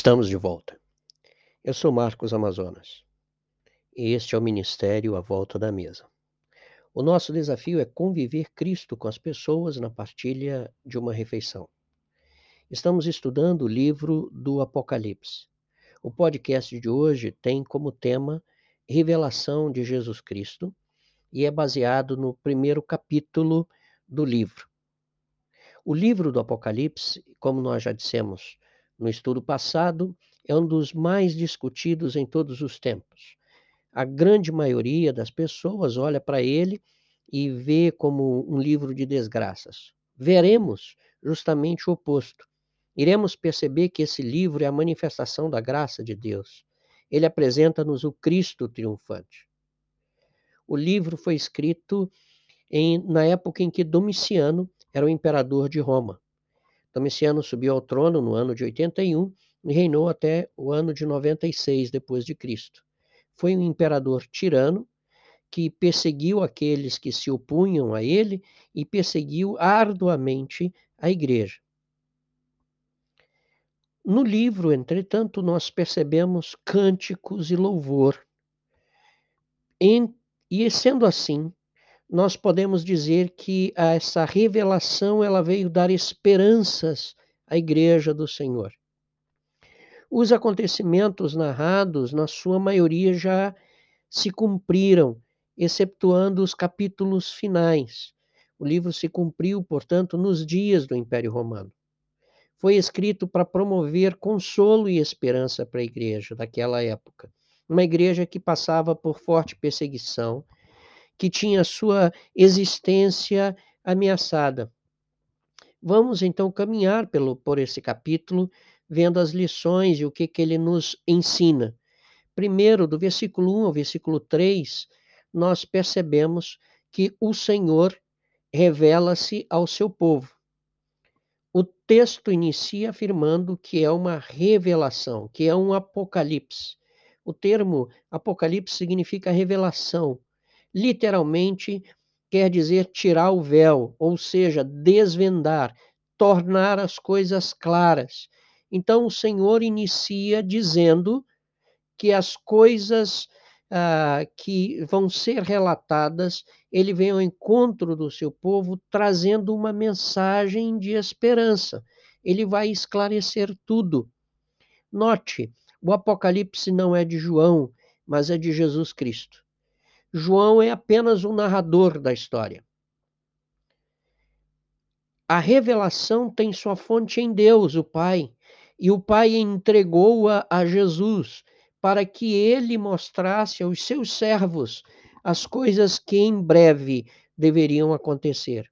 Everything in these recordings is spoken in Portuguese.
Estamos de volta. Eu sou Marcos Amazonas e este é o Ministério à Volta da Mesa. O nosso desafio é conviver Cristo com as pessoas na partilha de uma refeição. Estamos estudando o livro do Apocalipse. O podcast de hoje tem como tema Revelação de Jesus Cristo e é baseado no primeiro capítulo do livro. O livro do Apocalipse, como nós já dissemos no estudo passado, é um dos mais discutidos em todos os tempos. A grande maioria das pessoas olha para ele e vê como um livro de desgraças. Veremos justamente o oposto. Iremos perceber que esse livro é a manifestação da graça de Deus. Ele apresenta-nos o Cristo triunfante. O livro foi escrito em, na época em que Domiciano era o imperador de Roma. Domiciano subiu ao trono no ano de 81 e reinou até o ano de 96 depois de Cristo. Foi um imperador tirano que perseguiu aqueles que se opunham a ele e perseguiu arduamente a igreja. No livro, entretanto, nós percebemos cânticos e louvor. E sendo assim, nós podemos dizer que essa revelação ela veio dar esperanças à igreja do Senhor. Os acontecimentos narrados, na sua maioria, já se cumpriram, excetuando os capítulos finais. O livro se cumpriu, portanto, nos dias do Império Romano. Foi escrito para promover consolo e esperança para a igreja daquela época. Uma igreja que passava por forte perseguição, que tinha sua existência ameaçada. Vamos então caminhar pelo, por esse capítulo, vendo as lições e o que, que ele nos ensina. Primeiro, do versículo 1 ao versículo 3, nós percebemos que o Senhor revela-se ao seu povo. O texto inicia afirmando que é uma revelação, que é um apocalipse. O termo apocalipse significa revelação, literalmente quer dizer tirar o véu, ou seja, desvendar, tornar as coisas claras. Então o Senhor inicia dizendo que as coisas ah, que vão ser relatadas, ele vem ao encontro do seu povo trazendo uma mensagem de esperança. Ele vai esclarecer tudo. Note, o Apocalipse não é de João, mas é de Jesus Cristo. João é apenas um narrador da história. A revelação tem sua fonte em Deus, o Pai, e o Pai entregou-a a Jesus para que ele mostrasse aos seus servos as coisas que em breve deveriam acontecer.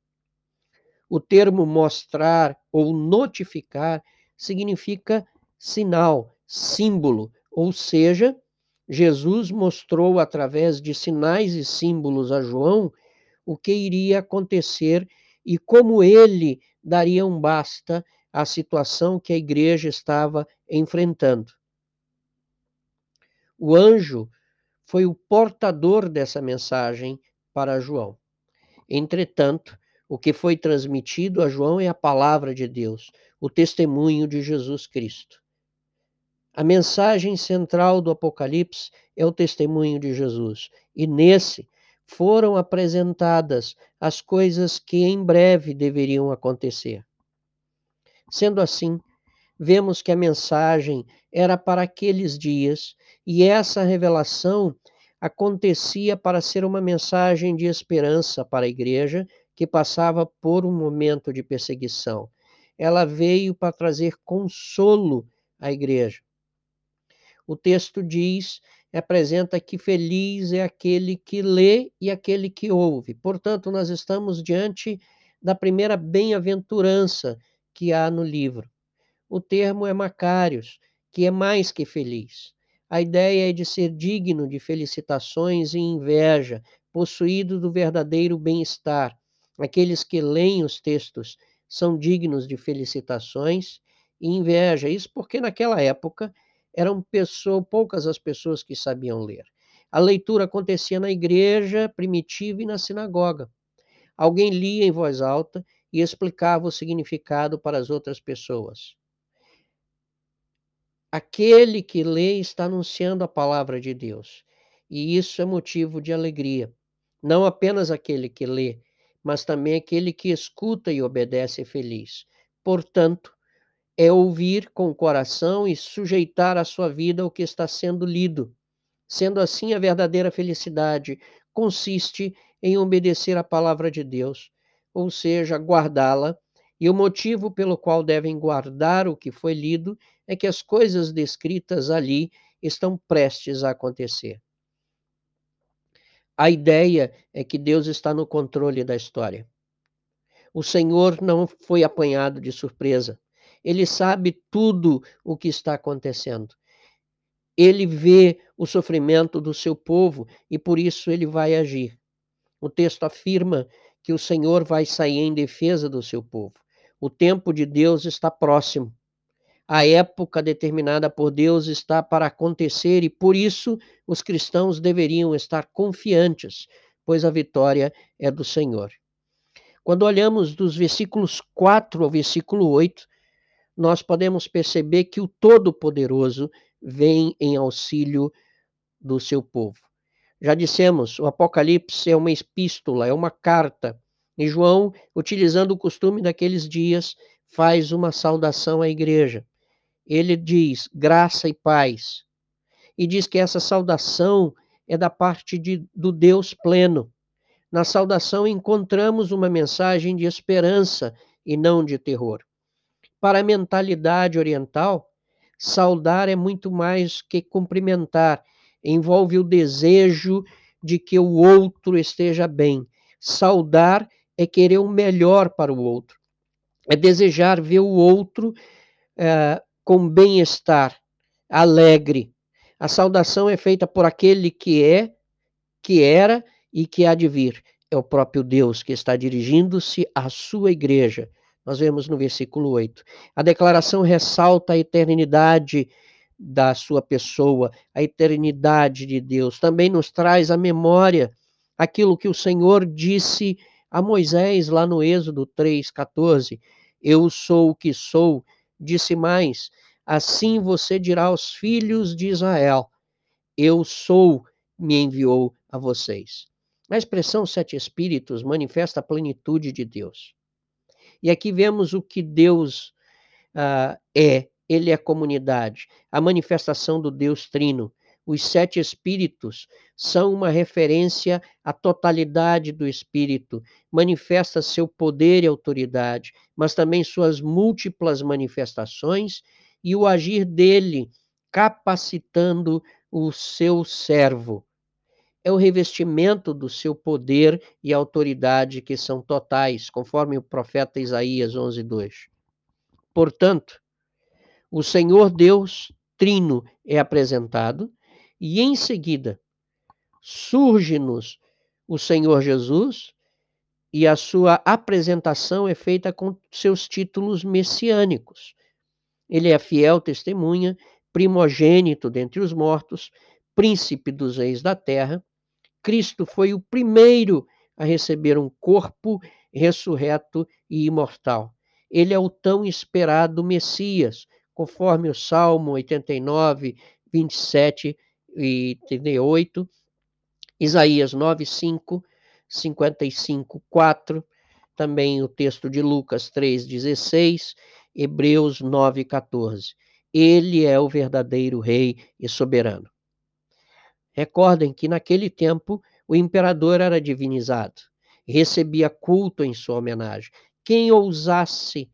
O termo mostrar ou notificar significa sinal, símbolo, ou seja, Jesus mostrou através de sinais e símbolos a João o que iria acontecer e como ele daria um basta à situação que a igreja estava enfrentando. O anjo foi o portador dessa mensagem para João. Entretanto, o que foi transmitido a João é a palavra de Deus, o testemunho de Jesus Cristo. A mensagem central do Apocalipse é o testemunho de Jesus, e nesse foram apresentadas as coisas que em breve deveriam acontecer. Sendo assim, vemos que a mensagem era para aqueles dias e essa revelação acontecia para ser uma mensagem de esperança para a igreja que passava por um momento de perseguição. Ela veio para trazer consolo à igreja. O texto diz, apresenta que feliz é aquele que lê e aquele que ouve. Portanto, nós estamos diante da primeira bem-aventurança que há no livro. O termo é Macários, que é mais que feliz. A ideia é de ser digno de felicitações e inveja, possuído do verdadeiro bem-estar. Aqueles que leem os textos são dignos de felicitações e inveja. Isso porque naquela época eram poucas as pessoas que sabiam ler. A leitura acontecia na igreja primitiva e na sinagoga. Alguém lia em voz alta e explicava o significado para as outras pessoas. Aquele que lê está anunciando a palavra de Deus. E isso é motivo de alegria. Não apenas aquele que lê, mas também aquele que escuta e obedece é feliz. Portanto, é ouvir com o coração e sujeitar a sua vida ao que está sendo lido. Sendo assim, a verdadeira felicidade consiste em obedecer a palavra de Deus, ou seja, guardá-la. E o motivo pelo qual devem guardar o que foi lido é que as coisas descritas ali estão prestes a acontecer. A ideia é que Deus está no controle da história. O Senhor não foi apanhado de surpresa. Ele sabe tudo o que está acontecendo. Ele vê o sofrimento do seu povo e por isso ele vai agir. O texto afirma que o Senhor vai sair em defesa do seu povo. O tempo de Deus está próximo. A época determinada por Deus está para acontecer e por isso os cristãos deveriam estar confiantes, pois a vitória é do Senhor. Quando olhamos dos versículos 4 ao versículo 8, nós podemos perceber que o Todo-Poderoso vem em auxílio do seu povo. Já dissemos, o Apocalipse é uma epístola, é uma carta. E João, utilizando o costume daqueles dias, faz uma saudação à igreja ele diz graça e paz. E diz que essa saudação é da parte de, do Deus pleno. Na saudação encontramos uma mensagem de esperança e não de terror. Para a mentalidade oriental, saudar é muito mais que cumprimentar, envolve o desejo de que o outro esteja bem. Saudar é querer o melhor para o outro, é desejar ver o outro eh, com bem-estar, alegre. A saudação é feita por aquele que é, que era e que há de vir. É o próprio Deus que está dirigindo-se à sua igreja. Nós vemos no versículo 8. A declaração ressalta a eternidade da sua pessoa, a eternidade de Deus. Também nos traz à memória aquilo que o Senhor disse a Moisés lá no Êxodo 3:14. Eu sou o que sou Disse mais: Assim você dirá aos filhos de Israel: Eu sou, me enviou a vocês. A expressão sete espíritos manifesta a plenitude de Deus. E aqui vemos o que Deus uh, é. Ele é comunidade, a manifestação do Deus Trino. Os sete espíritos são uma referência à totalidade do espírito, manifesta seu poder e autoridade, mas também suas múltiplas manifestações e o agir dele, capacitando o seu servo. É o revestimento do seu poder e autoridade que são totais, conforme o profeta Isaías 11:2. Portanto, o Senhor Deus Trino é apresentado e em seguida surge-nos o Senhor Jesus e a sua apresentação é feita com seus títulos messiânicos. Ele é fiel testemunha, primogênito dentre os mortos, príncipe dos reis da terra. Cristo foi o primeiro a receber um corpo ressurreto e imortal. Ele é o tão esperado Messias, conforme o Salmo 89, 27 e 38, Isaías 9, 5, 55, 4, também o texto de Lucas 3, 16, Hebreus 9, 14. Ele é o verdadeiro rei e soberano. Recordem que naquele tempo o imperador era divinizado, recebia culto em sua homenagem. Quem ousasse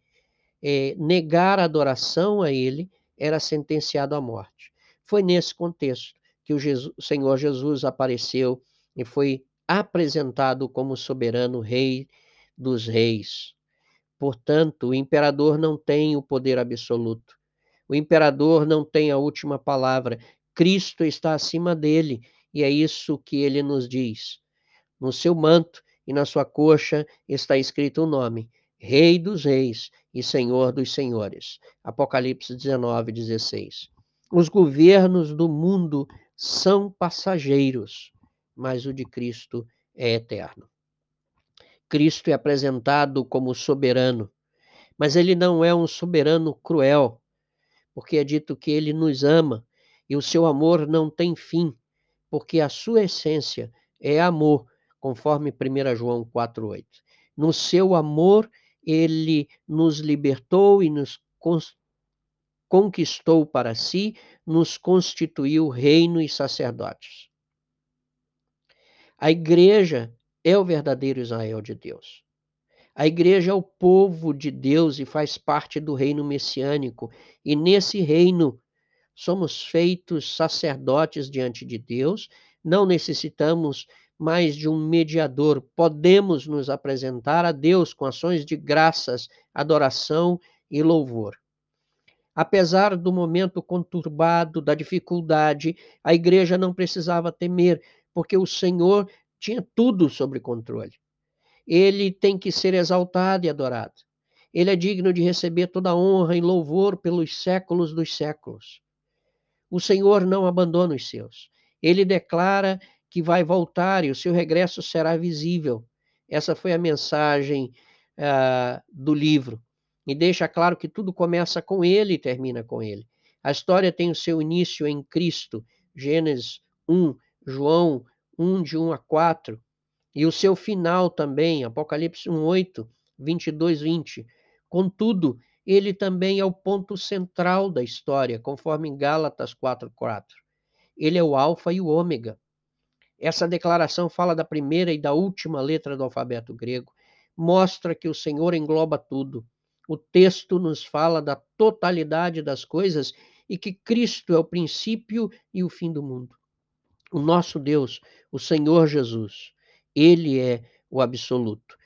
é, negar a adoração a ele era sentenciado à morte. Foi nesse contexto que o, Jesus, o Senhor Jesus apareceu e foi apresentado como soberano rei dos reis. Portanto, o imperador não tem o poder absoluto. O imperador não tem a última palavra. Cristo está acima dele, e é isso que ele nos diz. No seu manto e na sua coxa está escrito o nome: Rei dos Reis e Senhor dos Senhores. Apocalipse 19, 16. Os governos do mundo são passageiros, mas o de Cristo é eterno. Cristo é apresentado como soberano, mas ele não é um soberano cruel, porque é dito que ele nos ama e o seu amor não tem fim, porque a sua essência é amor, conforme 1 João 4:8. No seu amor ele nos libertou e nos conquistou para si, nos constituiu reino e sacerdotes. A igreja é o verdadeiro Israel de Deus. A igreja é o povo de Deus e faz parte do reino messiânico, e nesse reino somos feitos sacerdotes diante de Deus, não necessitamos mais de um mediador, podemos nos apresentar a Deus com ações de graças, adoração e louvor. Apesar do momento conturbado, da dificuldade, a igreja não precisava temer, porque o Senhor tinha tudo sob controle ele tem que ser exaltado e adorado. Ele é digno de receber toda honra e louvor pelos séculos dos séculos. O Senhor não abandona os seus. Ele declara que vai voltar e o seu regresso será visível. Essa foi a mensagem uh, do livro. E deixa claro que tudo começa com ele e termina com ele. A história tem o seu início em Cristo, Gênesis 1, João 1, de 1 a 4, e o seu final também, Apocalipse 1:8, 22, 20. Contudo, ele também é o ponto central da história, conforme em Gálatas 4:4. Ele é o alfa e o ômega. Essa declaração fala da primeira e da última letra do alfabeto grego, mostra que o Senhor engloba tudo. O texto nos fala da totalidade das coisas e que Cristo é o princípio e o fim do mundo. O nosso Deus, o Senhor Jesus, ele é o absoluto.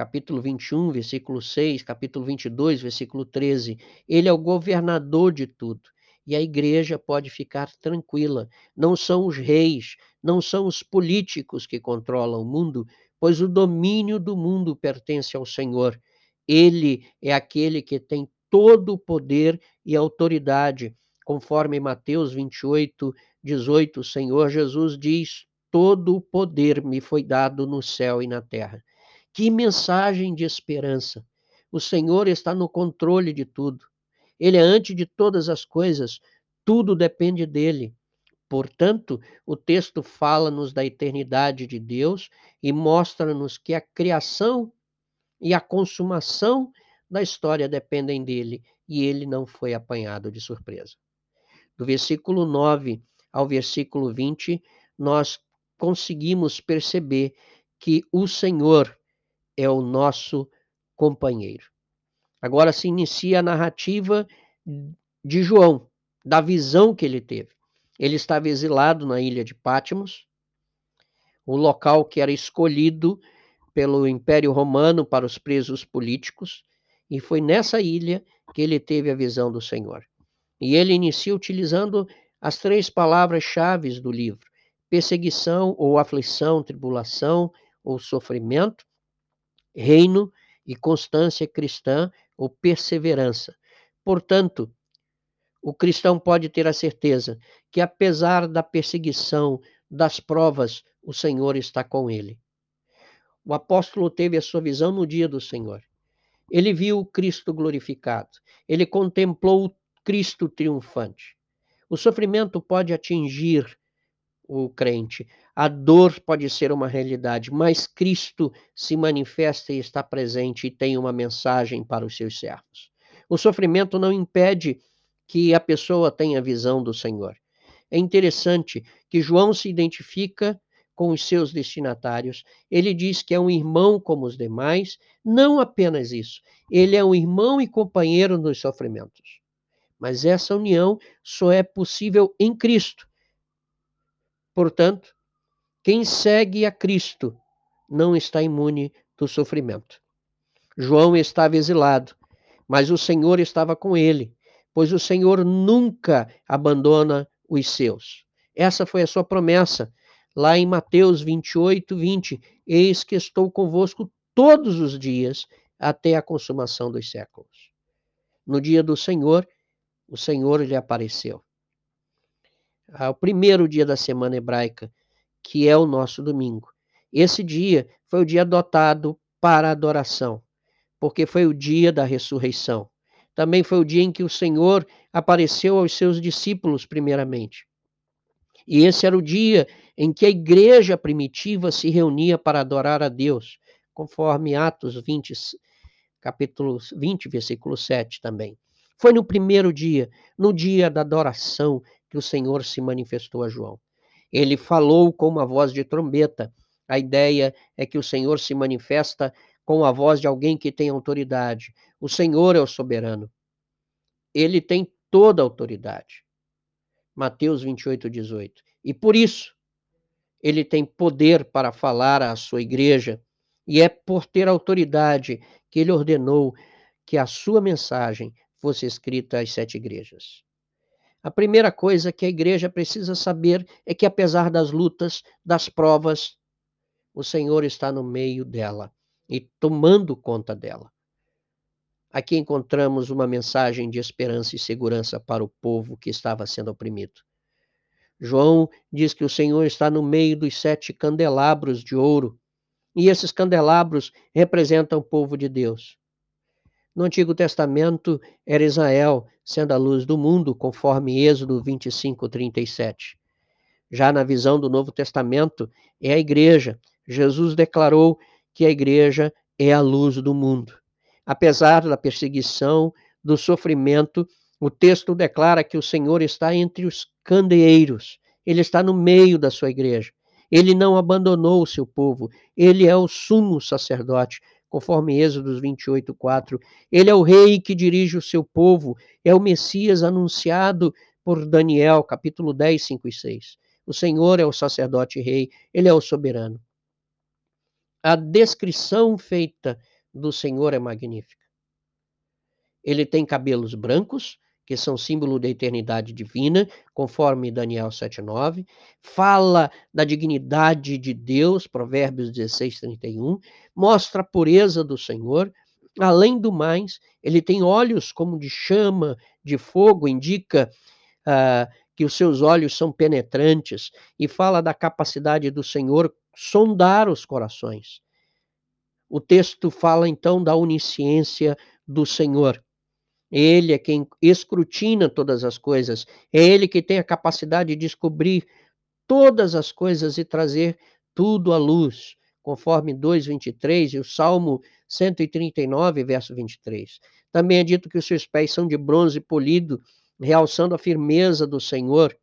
Capítulo 21, versículo 6, capítulo 22, versículo 13. Ele é o governador de tudo. E a igreja pode ficar tranquila. Não são os reis, não são os políticos que controlam o mundo, pois o domínio do mundo pertence ao Senhor. Ele é aquele que tem todo o poder e autoridade. Conforme Mateus 28, 18, o Senhor Jesus diz: todo o poder me foi dado no céu e na terra. Que mensagem de esperança! O Senhor está no controle de tudo. Ele é antes de todas as coisas, tudo depende dele. Portanto, o texto fala-nos da eternidade de Deus e mostra-nos que a criação e a consumação da história dependem dele e ele não foi apanhado de surpresa. Do versículo 9 ao versículo 20, nós conseguimos perceber que o Senhor é o nosso companheiro. Agora se inicia a narrativa de João, da visão que ele teve. Ele estava exilado na ilha de Pátimos, o local que era escolhido pelo Império Romano para os presos políticos, e foi nessa ilha que ele teve a visão do Senhor. E ele inicia utilizando as três palavras-chave do livro: perseguição ou aflição, tribulação ou sofrimento, reino e constância cristã ou perseverança. Portanto, o cristão pode ter a certeza que, apesar da perseguição, das provas, o Senhor está com ele. O apóstolo teve a sua visão no dia do Senhor. Ele viu o Cristo glorificado. Ele contemplou o Cristo triunfante. O sofrimento pode atingir o crente. A dor pode ser uma realidade, mas Cristo se manifesta e está presente e tem uma mensagem para os seus servos. O sofrimento não impede que a pessoa tenha visão do Senhor. É interessante que João se identifica com os seus destinatários. Ele diz que é um irmão como os demais, não apenas isso, ele é um irmão e companheiro nos sofrimentos. Mas essa união só é possível em Cristo. Portanto, quem segue a Cristo não está imune do sofrimento. João estava exilado, mas o Senhor estava com ele, pois o Senhor nunca abandona os seus. Essa foi a sua promessa, lá em Mateus 28, 20. Eis que estou convosco todos os dias até a consumação dos séculos. No dia do Senhor, o Senhor lhe apareceu ao primeiro dia da semana hebraica, que é o nosso domingo. Esse dia foi o dia adotado para adoração, porque foi o dia da ressurreição. Também foi o dia em que o Senhor apareceu aos seus discípulos, primeiramente. E esse era o dia em que a igreja primitiva se reunia para adorar a Deus, conforme Atos 20, capítulo 20, versículo 7 também. Foi no primeiro dia, no dia da adoração, que o Senhor se manifestou a João. Ele falou com uma voz de trombeta. A ideia é que o Senhor se manifesta com a voz de alguém que tem autoridade. O Senhor é o soberano. Ele tem toda a autoridade. Mateus 28, 18. E por isso, ele tem poder para falar à sua igreja, e é por ter autoridade que ele ordenou que a sua mensagem fosse escrita às sete igrejas. A primeira coisa que a igreja precisa saber é que, apesar das lutas, das provas, o Senhor está no meio dela e tomando conta dela. Aqui encontramos uma mensagem de esperança e segurança para o povo que estava sendo oprimido. João diz que o Senhor está no meio dos sete candelabros de ouro, e esses candelabros representam o povo de Deus. No Antigo Testamento era Israel, sendo a luz do mundo, conforme Êxodo 25, 37. Já na visão do Novo Testamento, é a igreja. Jesus declarou que a igreja é a luz do mundo. Apesar da perseguição, do sofrimento, o texto declara que o Senhor está entre os candeeiros, ele está no meio da sua igreja. Ele não abandonou o seu povo, ele é o sumo sacerdote, conforme Êxodos 28, 4. Ele é o rei que dirige o seu povo, é o Messias anunciado por Daniel, capítulo 10, 5 e 6. O Senhor é o sacerdote rei, ele é o soberano. A descrição feita do Senhor é magnífica. Ele tem cabelos brancos, que são símbolo da eternidade divina, conforme Daniel 7,9, fala da dignidade de Deus, Provérbios 16, 31, mostra a pureza do Senhor. Além do mais, ele tem olhos como de chama, de fogo, indica uh, que os seus olhos são penetrantes, e fala da capacidade do Senhor sondar os corações. O texto fala então da onisciência do Senhor. Ele é quem escrutina todas as coisas. É ele que tem a capacidade de descobrir todas as coisas e trazer tudo à luz, conforme 2:23 e o Salmo 139, verso 23. Também é dito que os seus pés são de bronze polido, realçando a firmeza do Senhor,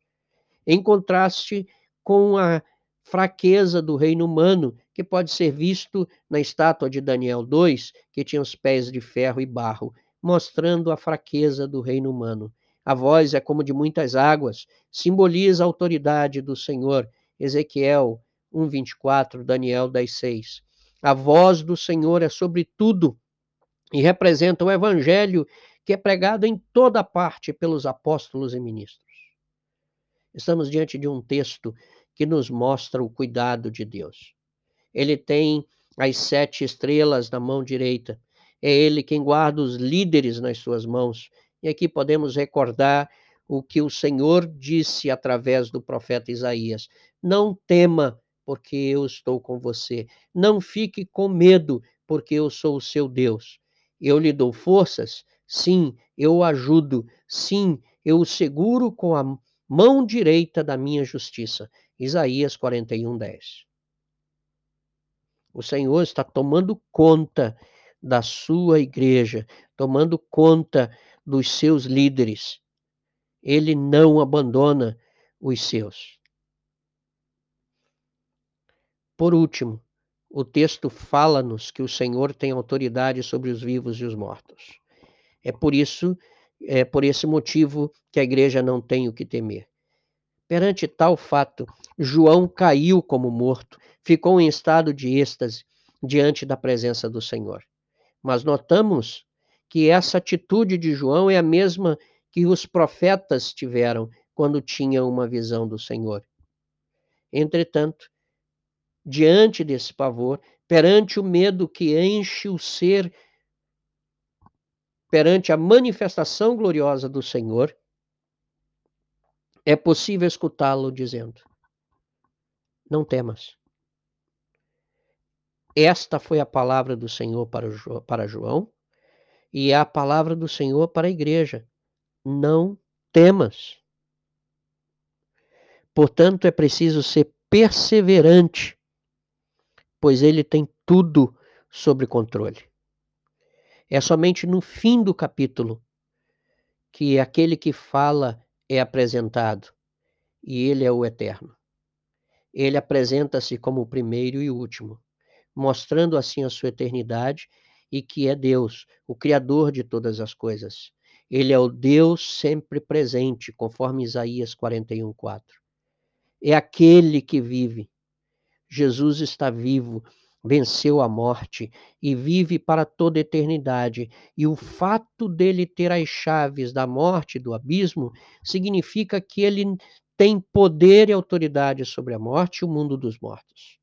em contraste com a fraqueza do reino humano, que pode ser visto na estátua de Daniel 2, que tinha os pés de ferro e barro mostrando a fraqueza do reino humano. A voz é como de muitas águas, simboliza a autoridade do Senhor. Ezequiel 1:24, Daniel 10:6. A voz do Senhor é sobre tudo e representa o evangelho que é pregado em toda parte pelos apóstolos e ministros. Estamos diante de um texto que nos mostra o cuidado de Deus. Ele tem as sete estrelas na mão direita, é Ele quem guarda os líderes nas suas mãos. E aqui podemos recordar o que o Senhor disse através do profeta Isaías: Não tema, porque eu estou com você. Não fique com medo, porque eu sou o seu Deus. Eu lhe dou forças? Sim, eu o ajudo. Sim, eu o seguro com a mão direita da minha justiça. Isaías 41, 10. O Senhor está tomando conta da sua igreja, tomando conta dos seus líderes. Ele não abandona os seus. Por último, o texto fala-nos que o Senhor tem autoridade sobre os vivos e os mortos. É por isso, é por esse motivo que a igreja não tem o que temer. Perante tal fato, João caiu como morto, ficou em estado de êxtase diante da presença do Senhor. Mas notamos que essa atitude de João é a mesma que os profetas tiveram quando tinham uma visão do Senhor. Entretanto, diante desse pavor, perante o medo que enche o ser, perante a manifestação gloriosa do Senhor, é possível escutá-lo dizendo: Não temas. Esta foi a palavra do Senhor para, João, E é a palavra do Senhor para a igreja: não temas. Portanto, é preciso ser perseverante, pois ele tem tudo sob controle. É somente no fim do capítulo que aquele que fala é apresentado, e ele é o eterno. Ele apresenta-se como o primeiro e o último, mostrando assim a sua eternidade e que é Deus, o Criador de todas as coisas. Ele é o Deus sempre presente, conforme Isaías 41, 4. É aquele que vive. Jesus está vivo, venceu a morte e vive para toda eternidade. E o fato dele ter as chaves da morte do abismo significa que ele tem poder e autoridade sobre a morte e o mundo dos mortos.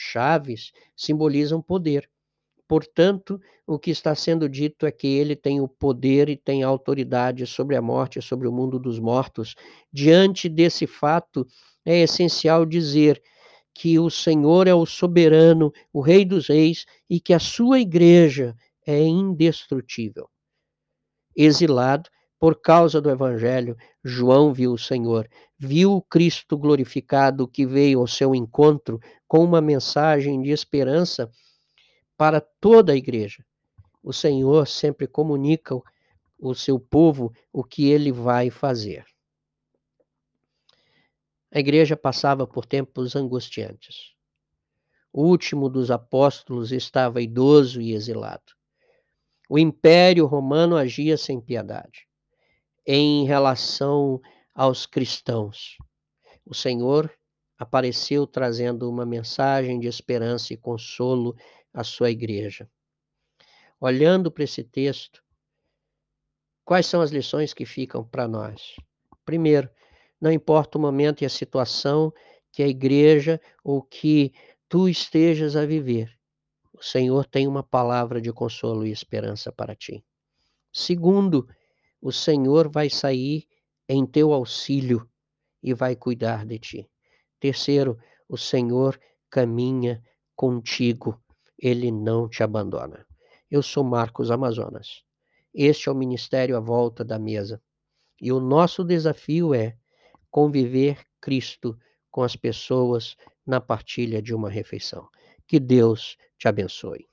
Chaves simbolizam poder. Portanto, o que está sendo dito é que ele tem o poder e tem autoridade sobre a morte sobre o mundo dos mortos. Diante desse fato, é essencial dizer que o Senhor é o soberano, o Rei dos Reis e que a sua igreja é indestrutível. Exilado, por causa do Evangelho, João viu o Senhor, viu o Cristo glorificado que veio ao seu encontro com uma mensagem de esperança para toda a igreja. O Senhor sempre comunica o seu povo o que ele vai fazer. A igreja passava por tempos angustiantes. O último dos apóstolos estava idoso e exilado. O império romano agia sem piedade em relação aos cristãos. O Senhor apareceu trazendo uma mensagem de esperança e consolo à sua igreja. Olhando para esse texto, quais são as lições que ficam para nós? Primeiro, não importa o momento e a situação que a igreja ou que tu estejas a viver, o Senhor tem uma palavra de consolo e esperança para ti. Segundo, o Senhor vai sair em teu auxílio e vai cuidar de ti. Terceiro, o Senhor caminha contigo, ele não te abandona. Eu sou Marcos Amazonas. Este é o Ministério à Volta da Mesa. E o nosso desafio é conviver Cristo com as pessoas na partilha de uma refeição. Que Deus te abençoe.